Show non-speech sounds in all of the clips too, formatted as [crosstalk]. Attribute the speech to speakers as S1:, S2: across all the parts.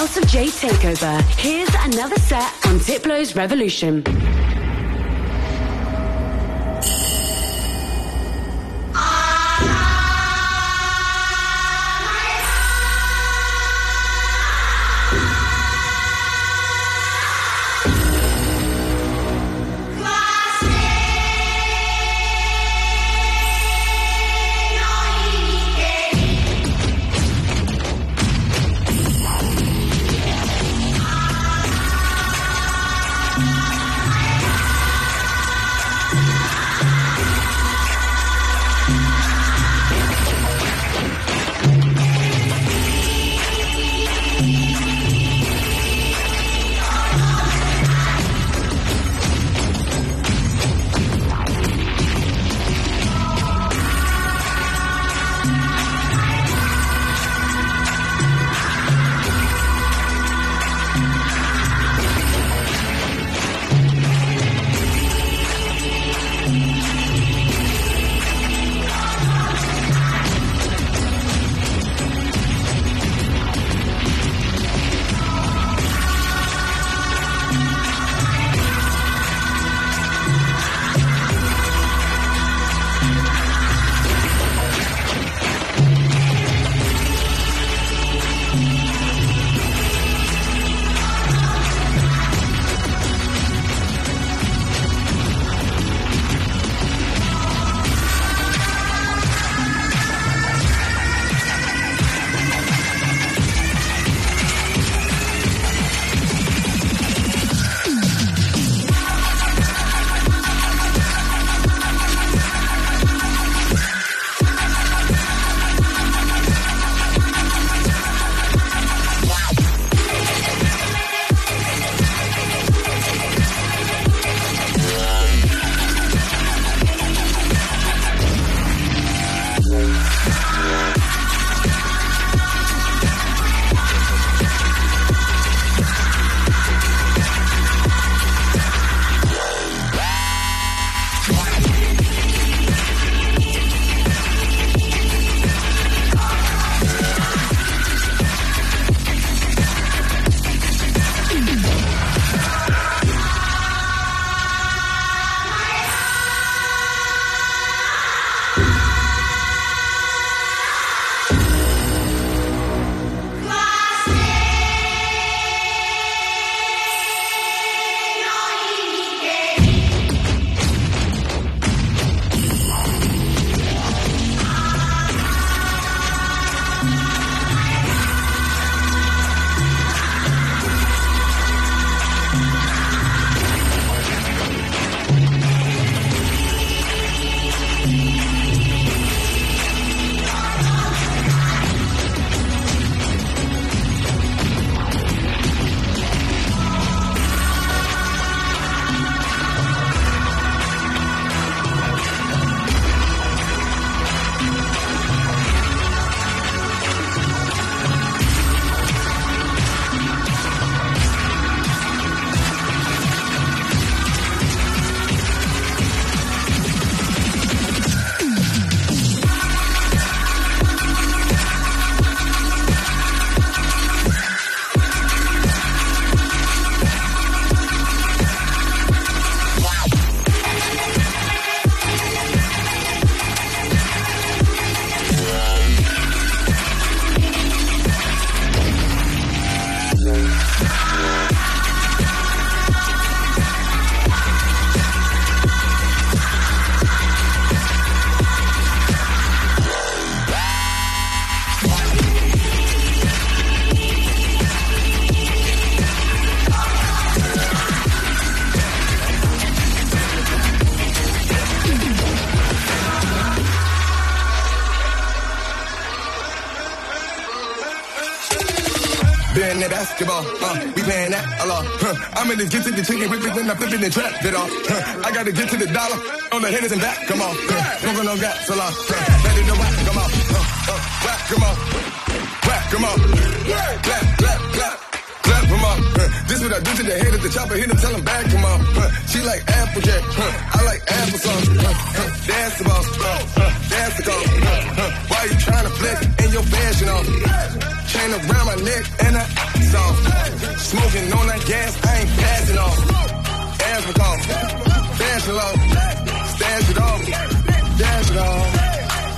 S1: House of Jade takeover. Here's another set on Diplo's Revolution.
S2: I'm in get to the chicken, whip it, then I flip it and trap it off. [laughs] I gotta get to the dollar on the hitters and back. Come on, [laughs] smoking on gas lot. Huh. Ready to whack, come on, whack, come on, whack, come on, clap, clap, clap. Clap them up. This what I do to the head of the chopper. Hit him, tell him back him [laughs] up. She like Applejack. I like applesauce. Dance the boss. Dance the call. Why you trying to flex in your fashion off? Chain around my neck and mask off. Smoking on that gas, I ain't passing off. Dash it off, stash it off, dash it off,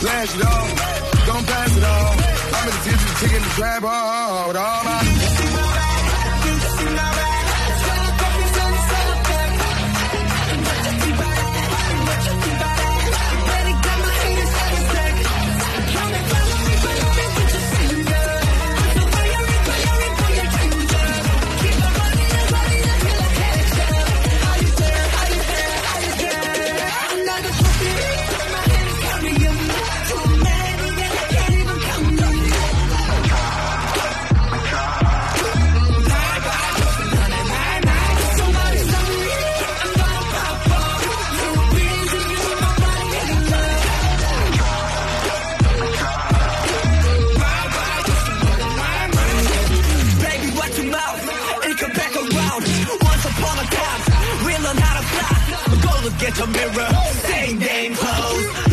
S2: flash it off, don't pass it off. I'm in the kitchen, chicken, the crab, oh, with all my.
S3: hands on Baby, look at your mirror. Same game clothes.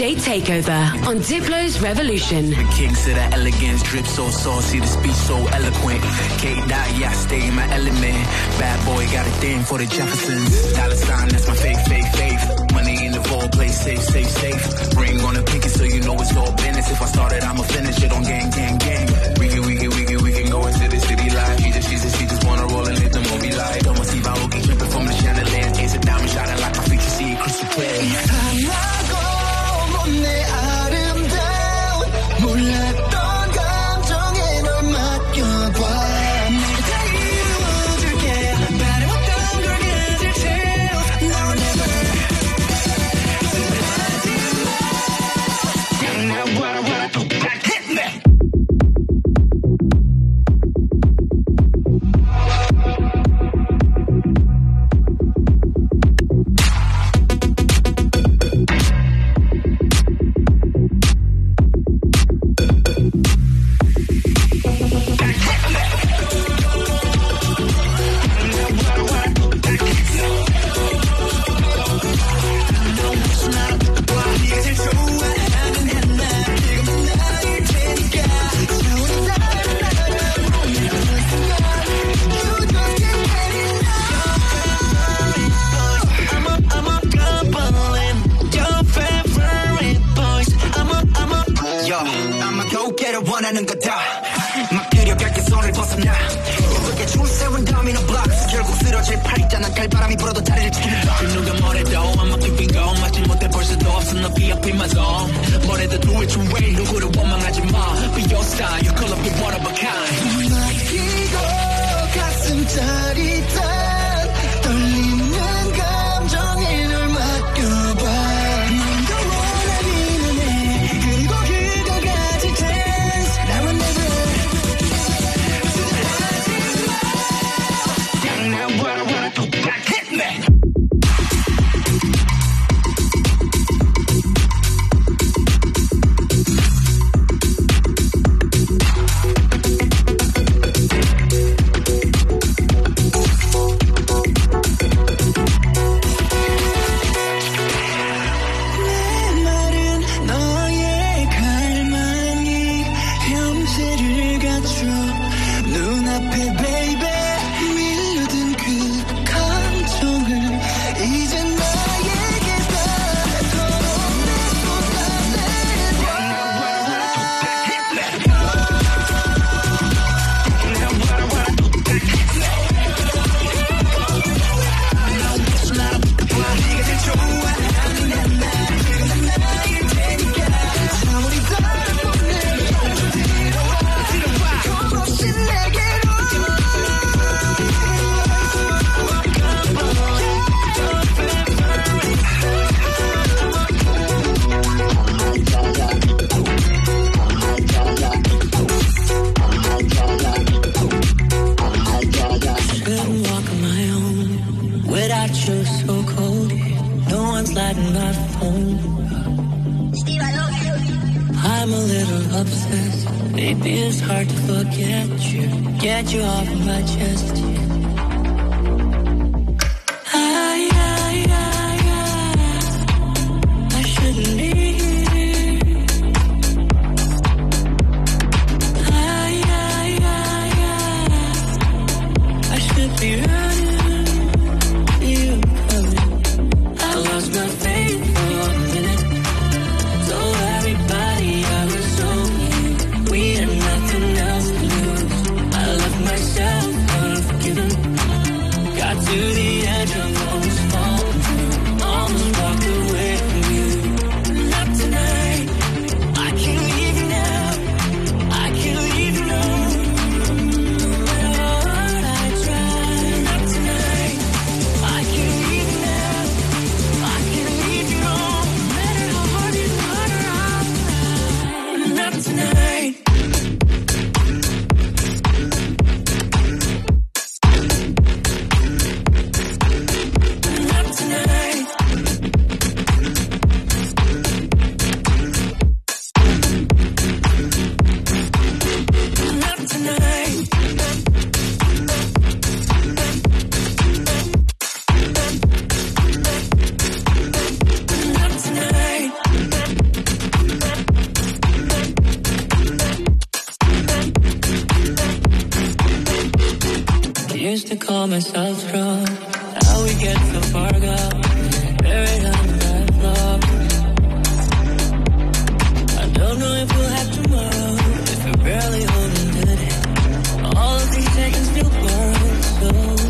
S1: Takeover on Diplo's Revolution.
S4: The kings of the elegance, drip so saucy, the speech so eloquent. K dot, yeah, I stay in my element. Bad boy got a thing for the Jeffersons. Dollar sign, that's my fake, fake, faith. Money in the vault, play safe, safe, safe. Ring on the pinky so you know it's all business. If I started, I'ma finish it on gang, gang, gang. We can, we can, we can, we can go into the city live. She just, she just, she just wanna roll and let the movie light. Don't see Aoki dripping from the chandelier. Is a diamond shining like my feature, see it crystal clear.
S5: 원하는 거다 막 그려갈게 손을 벗어나 그렇게 줄 세운 도미노 blocks 결국 쓰러질 팔 있잖아 갈바람이 불어도 자리를 지키는 거
S4: 누가 뭐래도 I'm a keeping going 맞지 못해 볼 수도 없어 너 VIP my zone 뭐래도 do it your way 누구를 원망하지 마 Be your style you call up your one of a
S3: myself through. How we get so far gone, buried on the back floor. I don't know if we'll have tomorrow, if we're barely holding today. All of these seconds feel borrowed, so.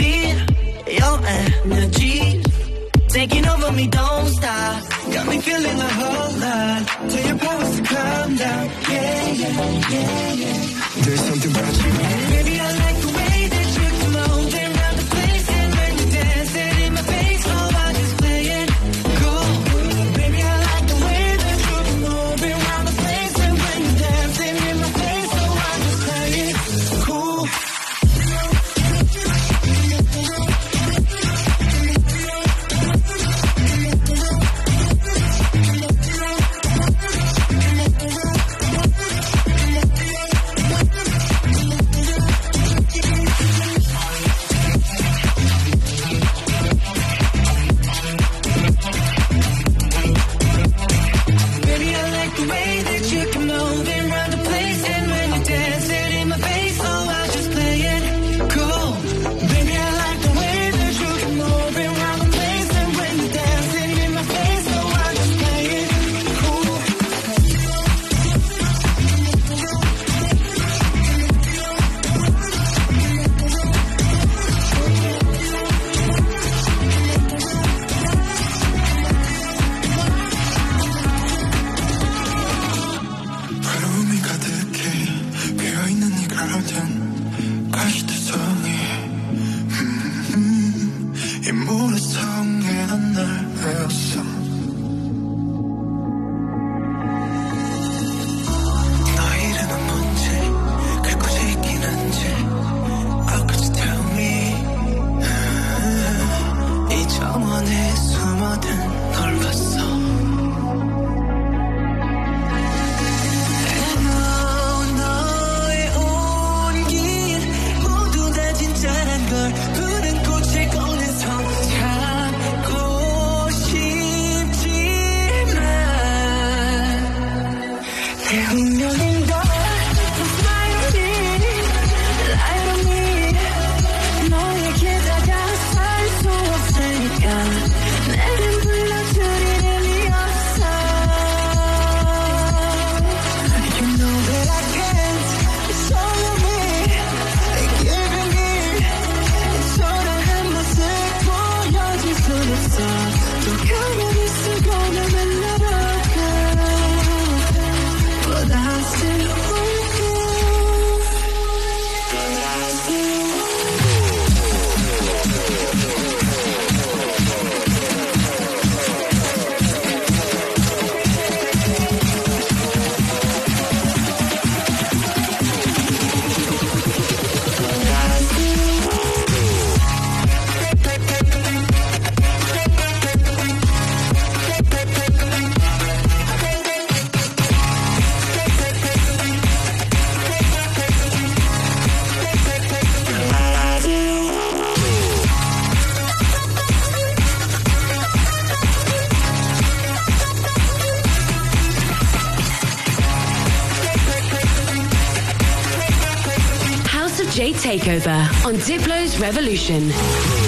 S6: your energy. Taking over me, don't stop. Got me feeling a whole lot. Tell your powers to calm down. Yeah, yeah, yeah, yeah.
S3: There's something about you. Takeover on Diplo's Revolution.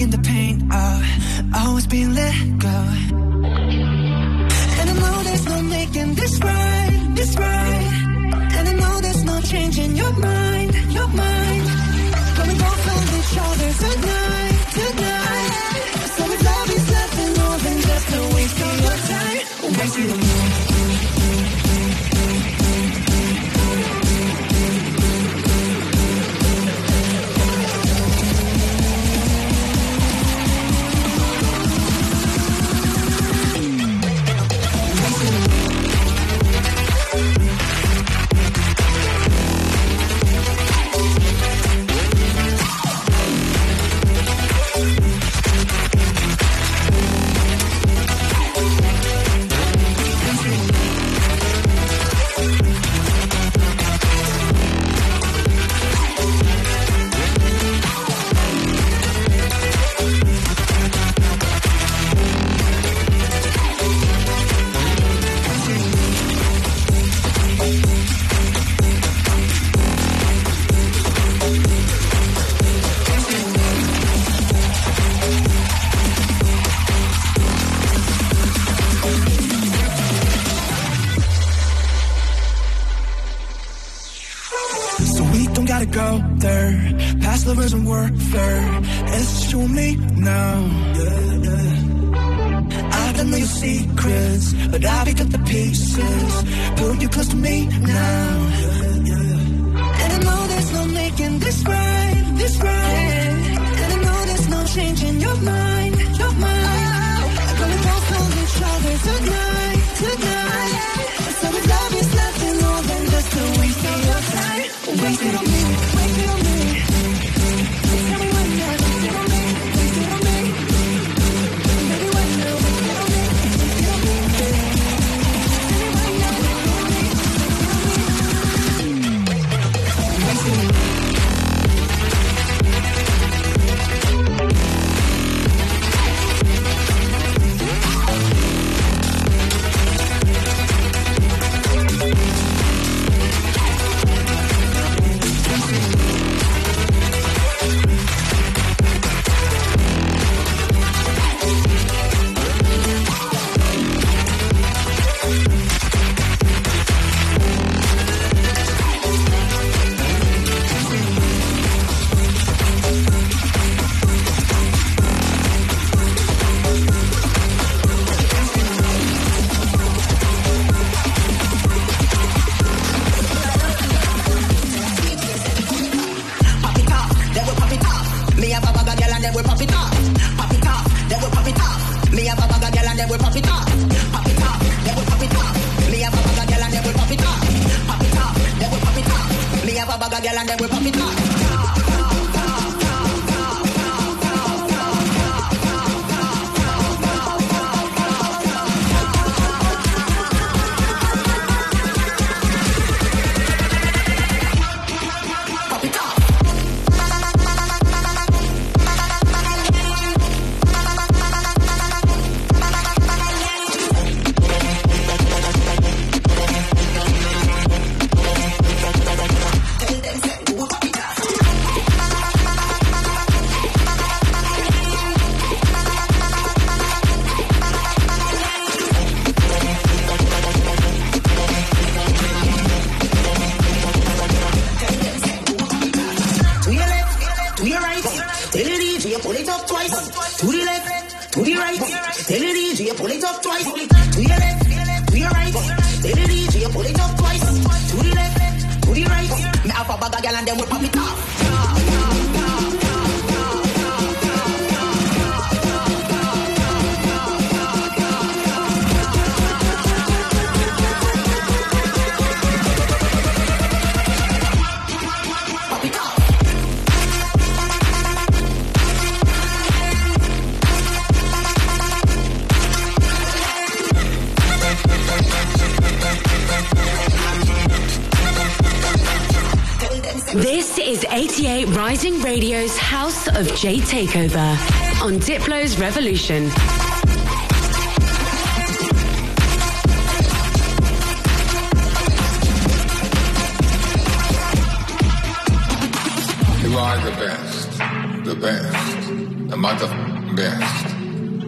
S7: And the pain
S8: But I picked up the pieces, pull you close to me now. of
S1: Jade Takeover on Diplo's Revolution.
S9: You are the best, the best, the mother best.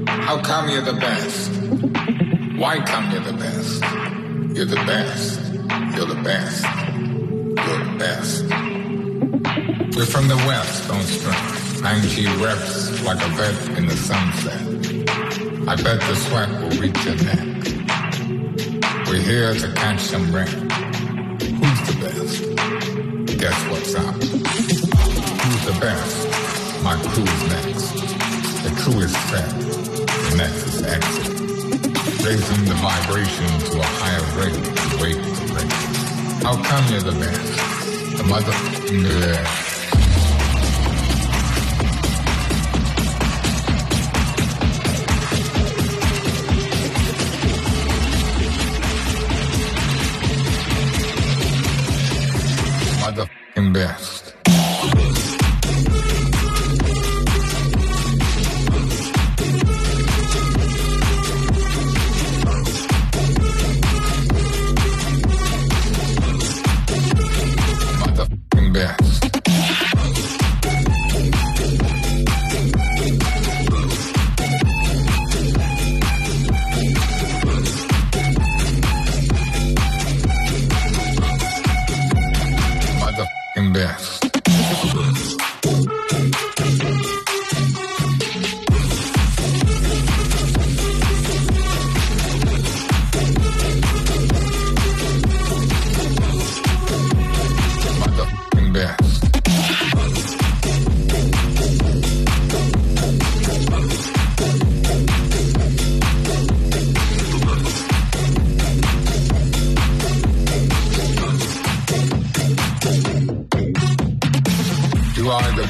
S9: How come you're the best? Why come you're the best? You're the best, you're the best, you're the best. We're from the West, don't stress and she reps like a vet in the sunset. I bet the sweat will reach your neck. We're here to catch some rain. Who's the best? Guess what's up? Who's the best? My crew's next. The truest is set. The next is exit. Raising the vibration to a higher rate to wake the race. How come you're the best? The mother... Yeah.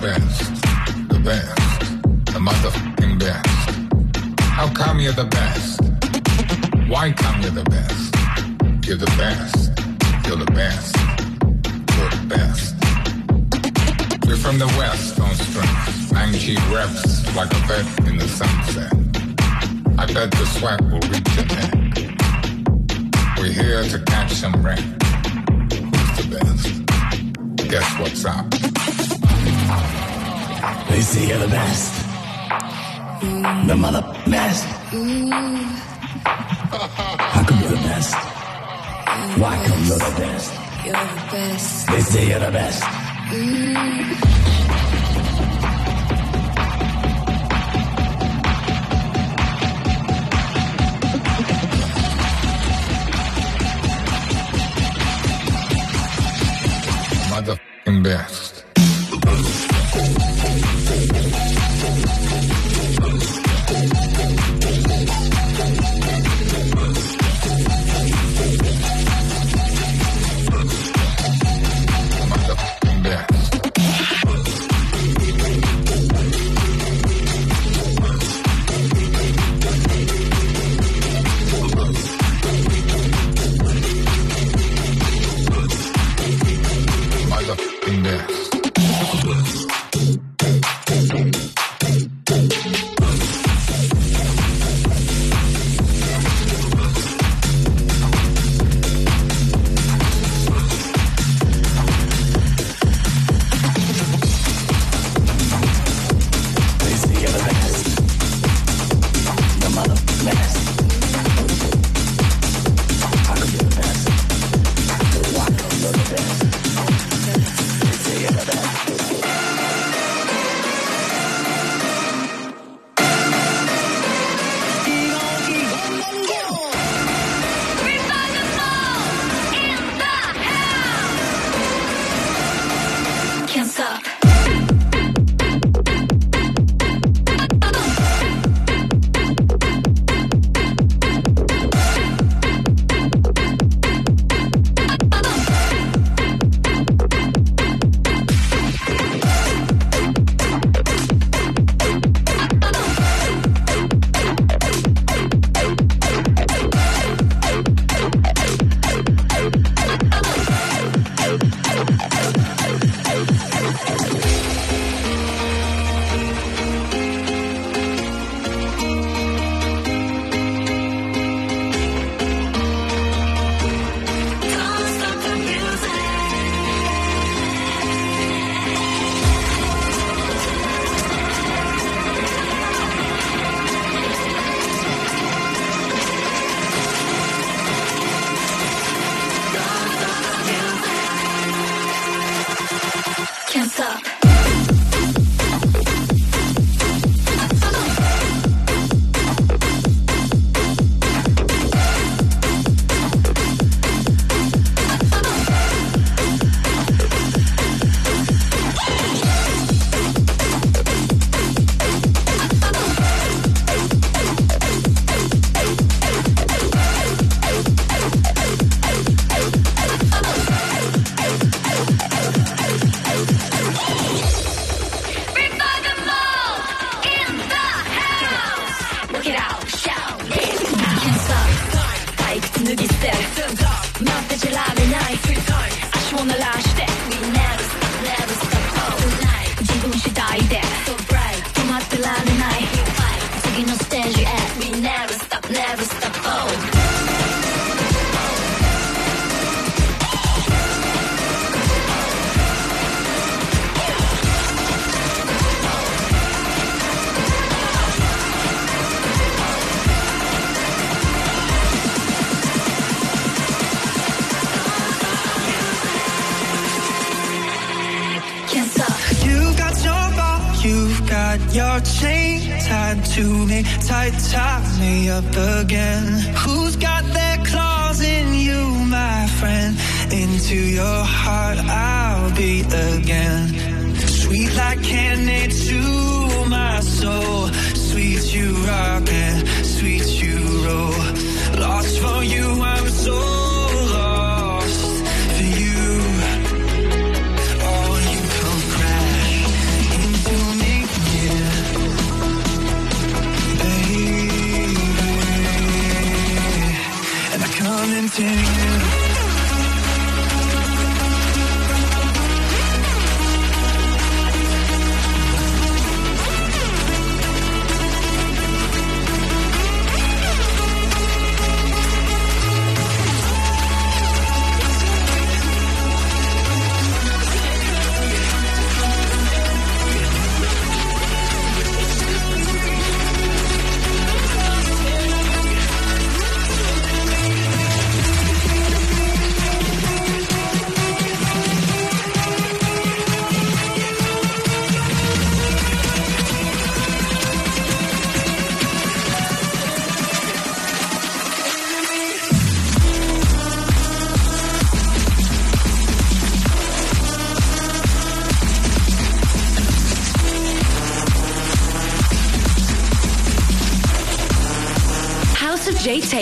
S9: Best. The best, the motherfucking best. How come you're the best? Why come you're the best? You're the best. You're the best. You're the best. We're from the west on strength. 90 reps like a vet in the sunset. I bet the sweat will reach your neck. We're here to catch some rain. Who's the best? Guess what's up?
S3: They say you're the best. The mother best. How come you're the best? Why come you're the best?
S10: You're the best.
S3: They say you're the best.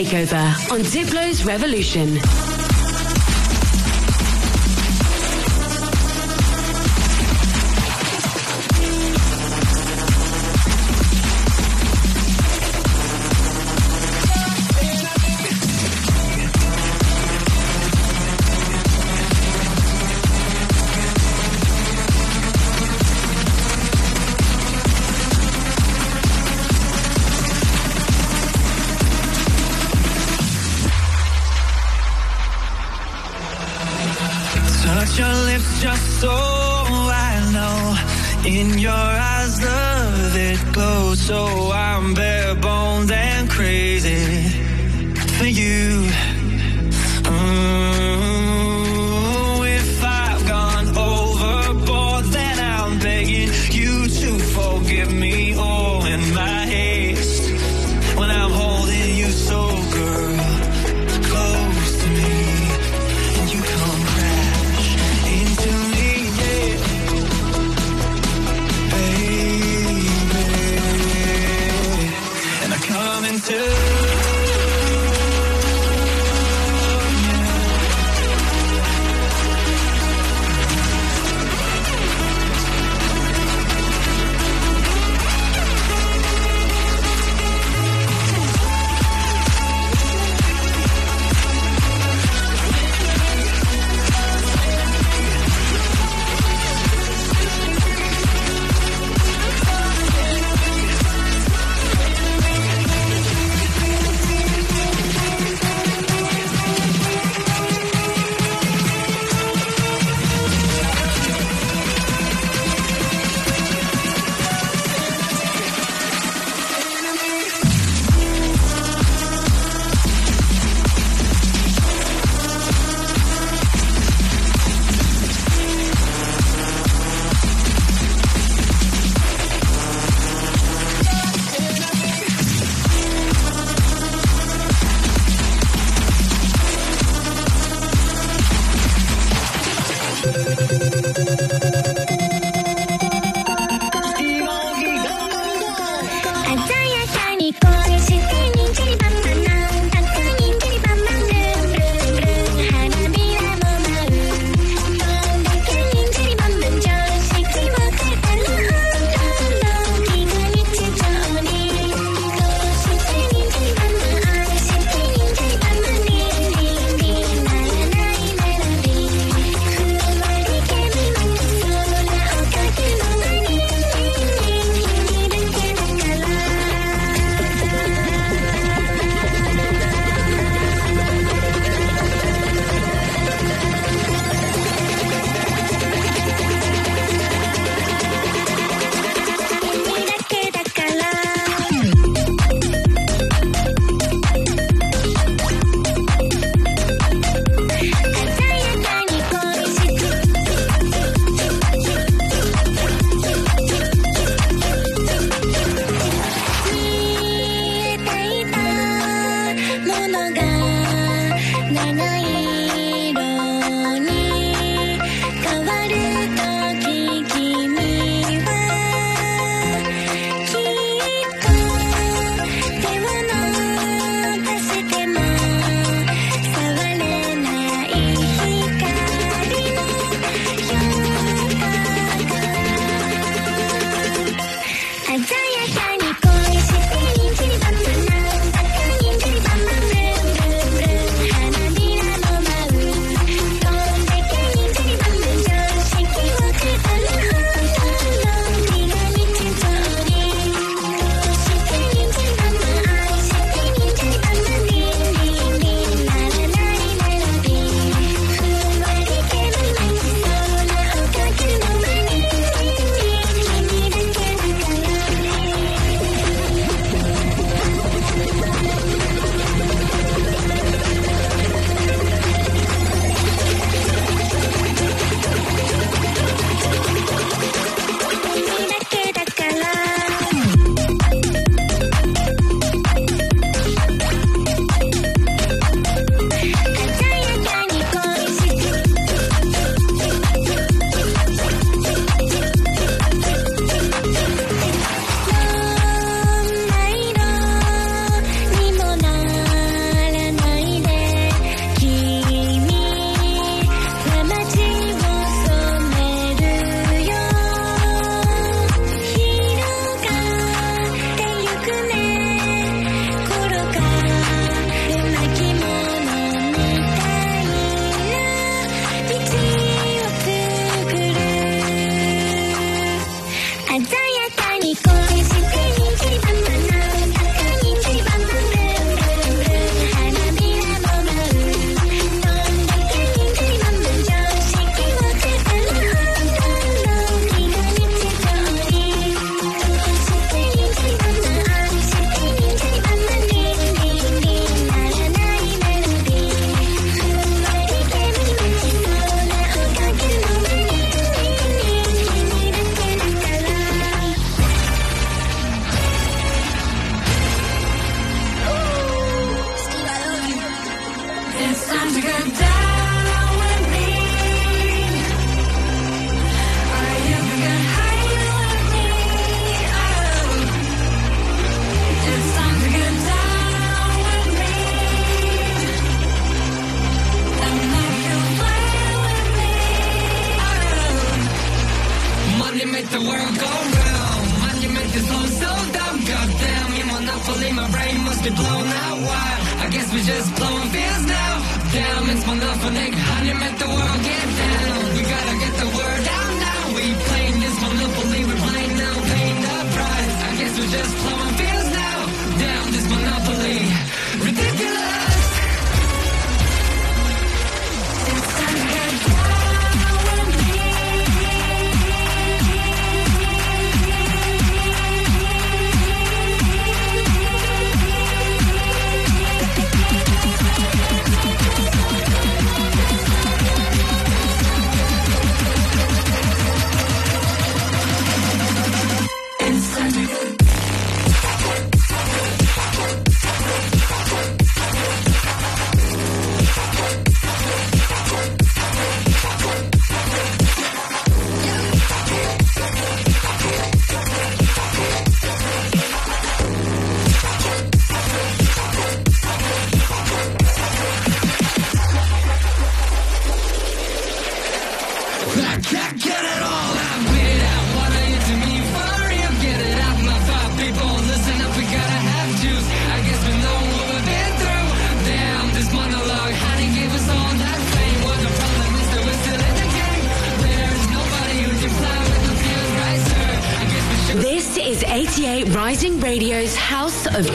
S3: Takeover on Diplo's Revolution.
S11: And I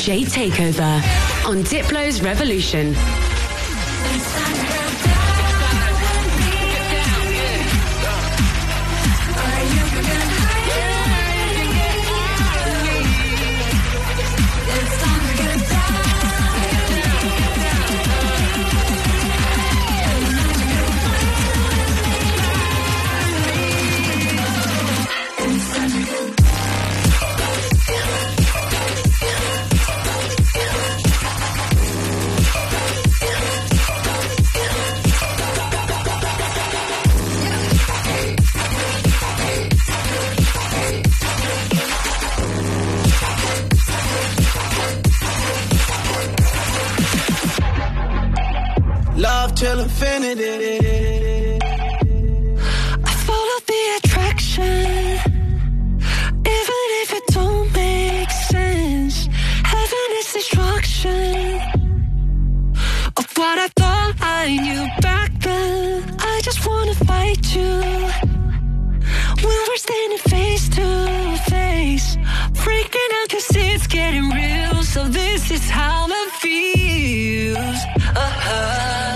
S1: Jade Takeover on Diplo's Revolution.
S8: till infinity.
S3: I follow the attraction, even if it don't make sense. Heaven is destruction of what I thought I knew back then. I just wanna fight you when we're standing face to face, freaking out cause it's getting real. So this is how it feels. Uh-huh.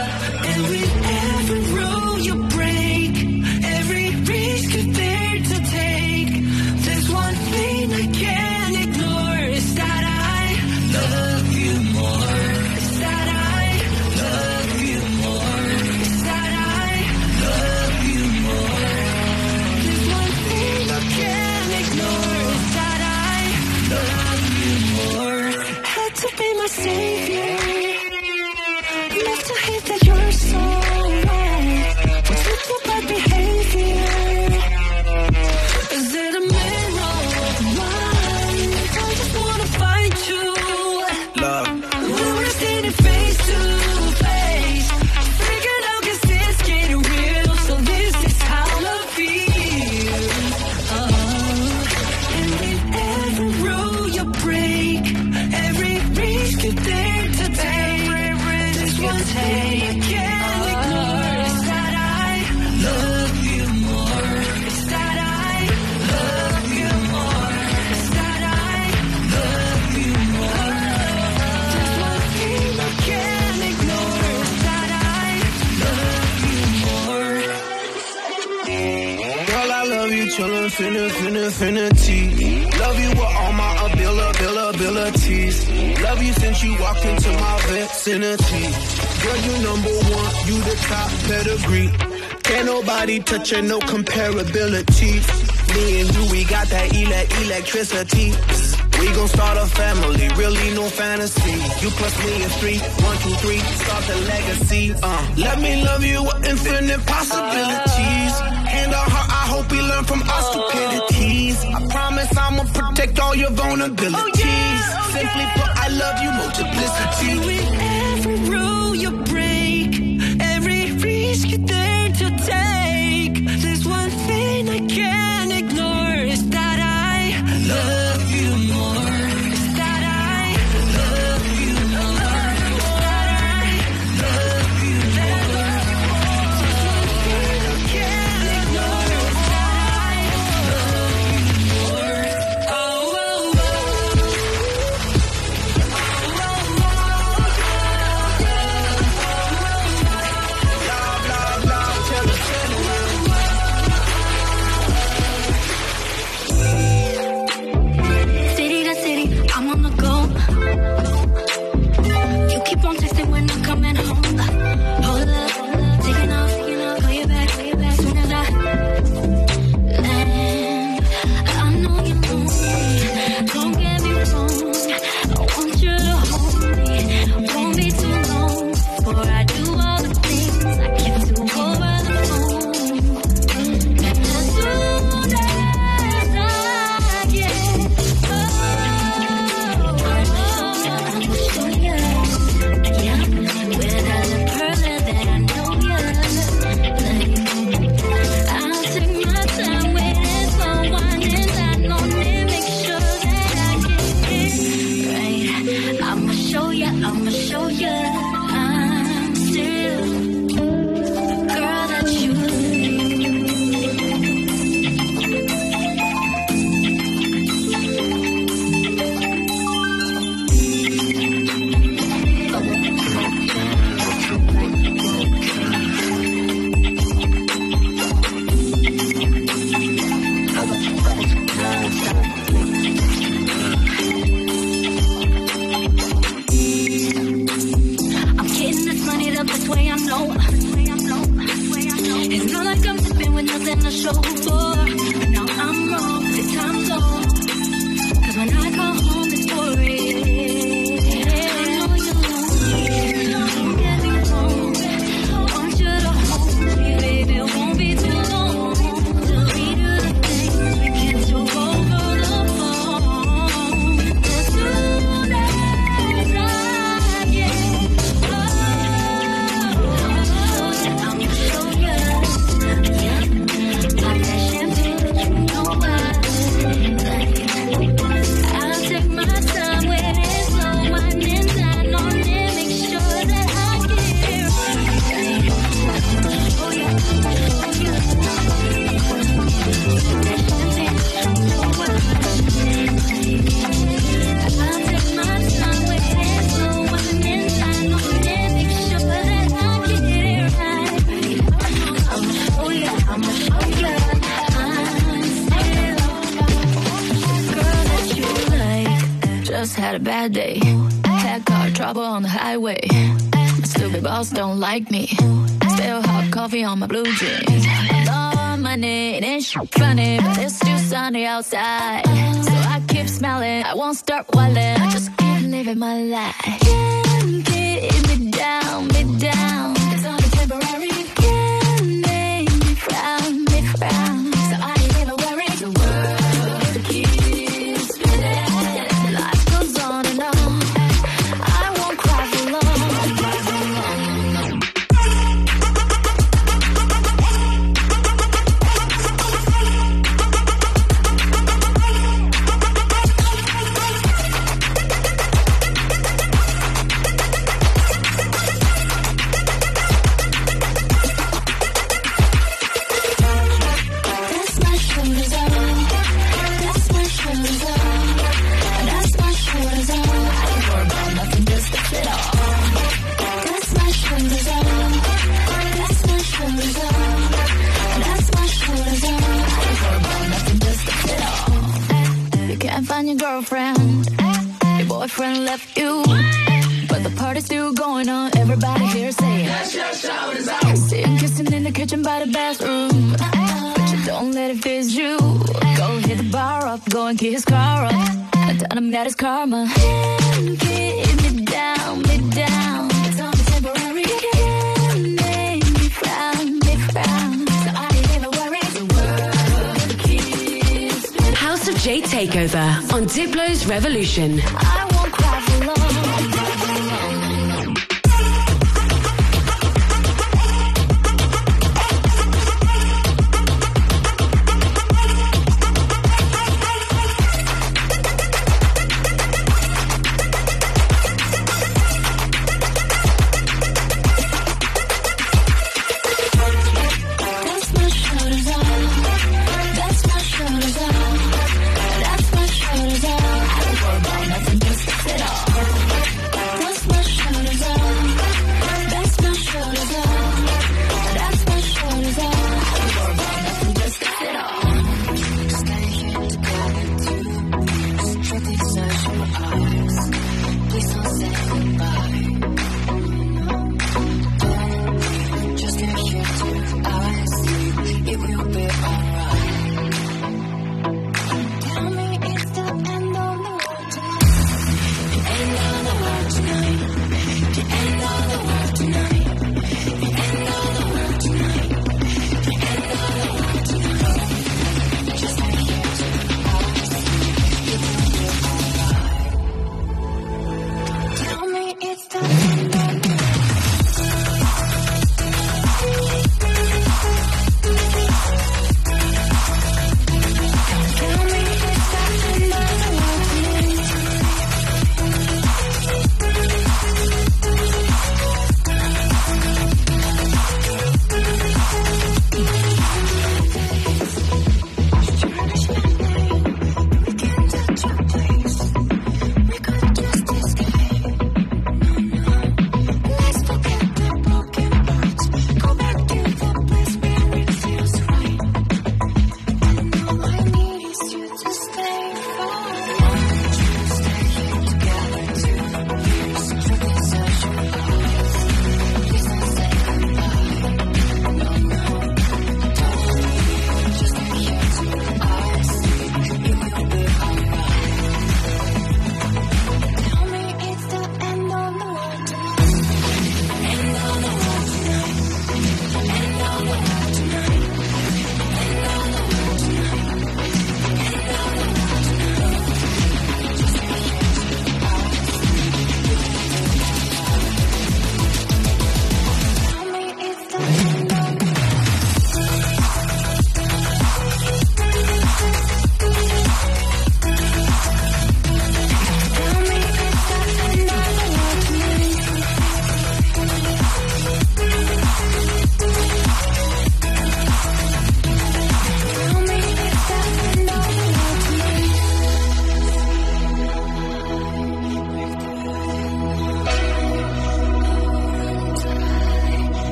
S12: Infinity. Love you with all my abil- abil- abilities. Love you since you walked into my vicinity. Girl, you number one, you the top pedigree. Can't nobody touch you, no comparability. Me and you, we got that ele- electricity. We gon' start a family, really no fantasy. You plus me is three, one, two, three, start the legacy. Uh, let me love you with infinite possibilities. Hope we learn from our stupidities. I promise I'ma protect all your vulnerabilities. Oh, oh, Simply put, I love you, multiplicity.
S13: Every rule you Just had a bad day. Had car trouble on the highway. My stupid boss don't like me. Spill hot coffee on my blue jeans. Love money, it ain't funny, but it's too sunny outside. So I keep smiling, I won't start whining. I just keep living my life. Can't keep me down, me down.
S10: Your boyfriend left you, but the party's still going on. Everybody here saying, See him kissing in the kitchen by the bathroom, but you don't let it phase you. Go hit the bar up, go and kiss his car up, and tell him that it's karma. Get me down, me down. It's only temporary. Make me frown, me frown. So I ain't even worried. The world keeps
S1: House of Jade Takeover on Diplo's Revolution.
S10: I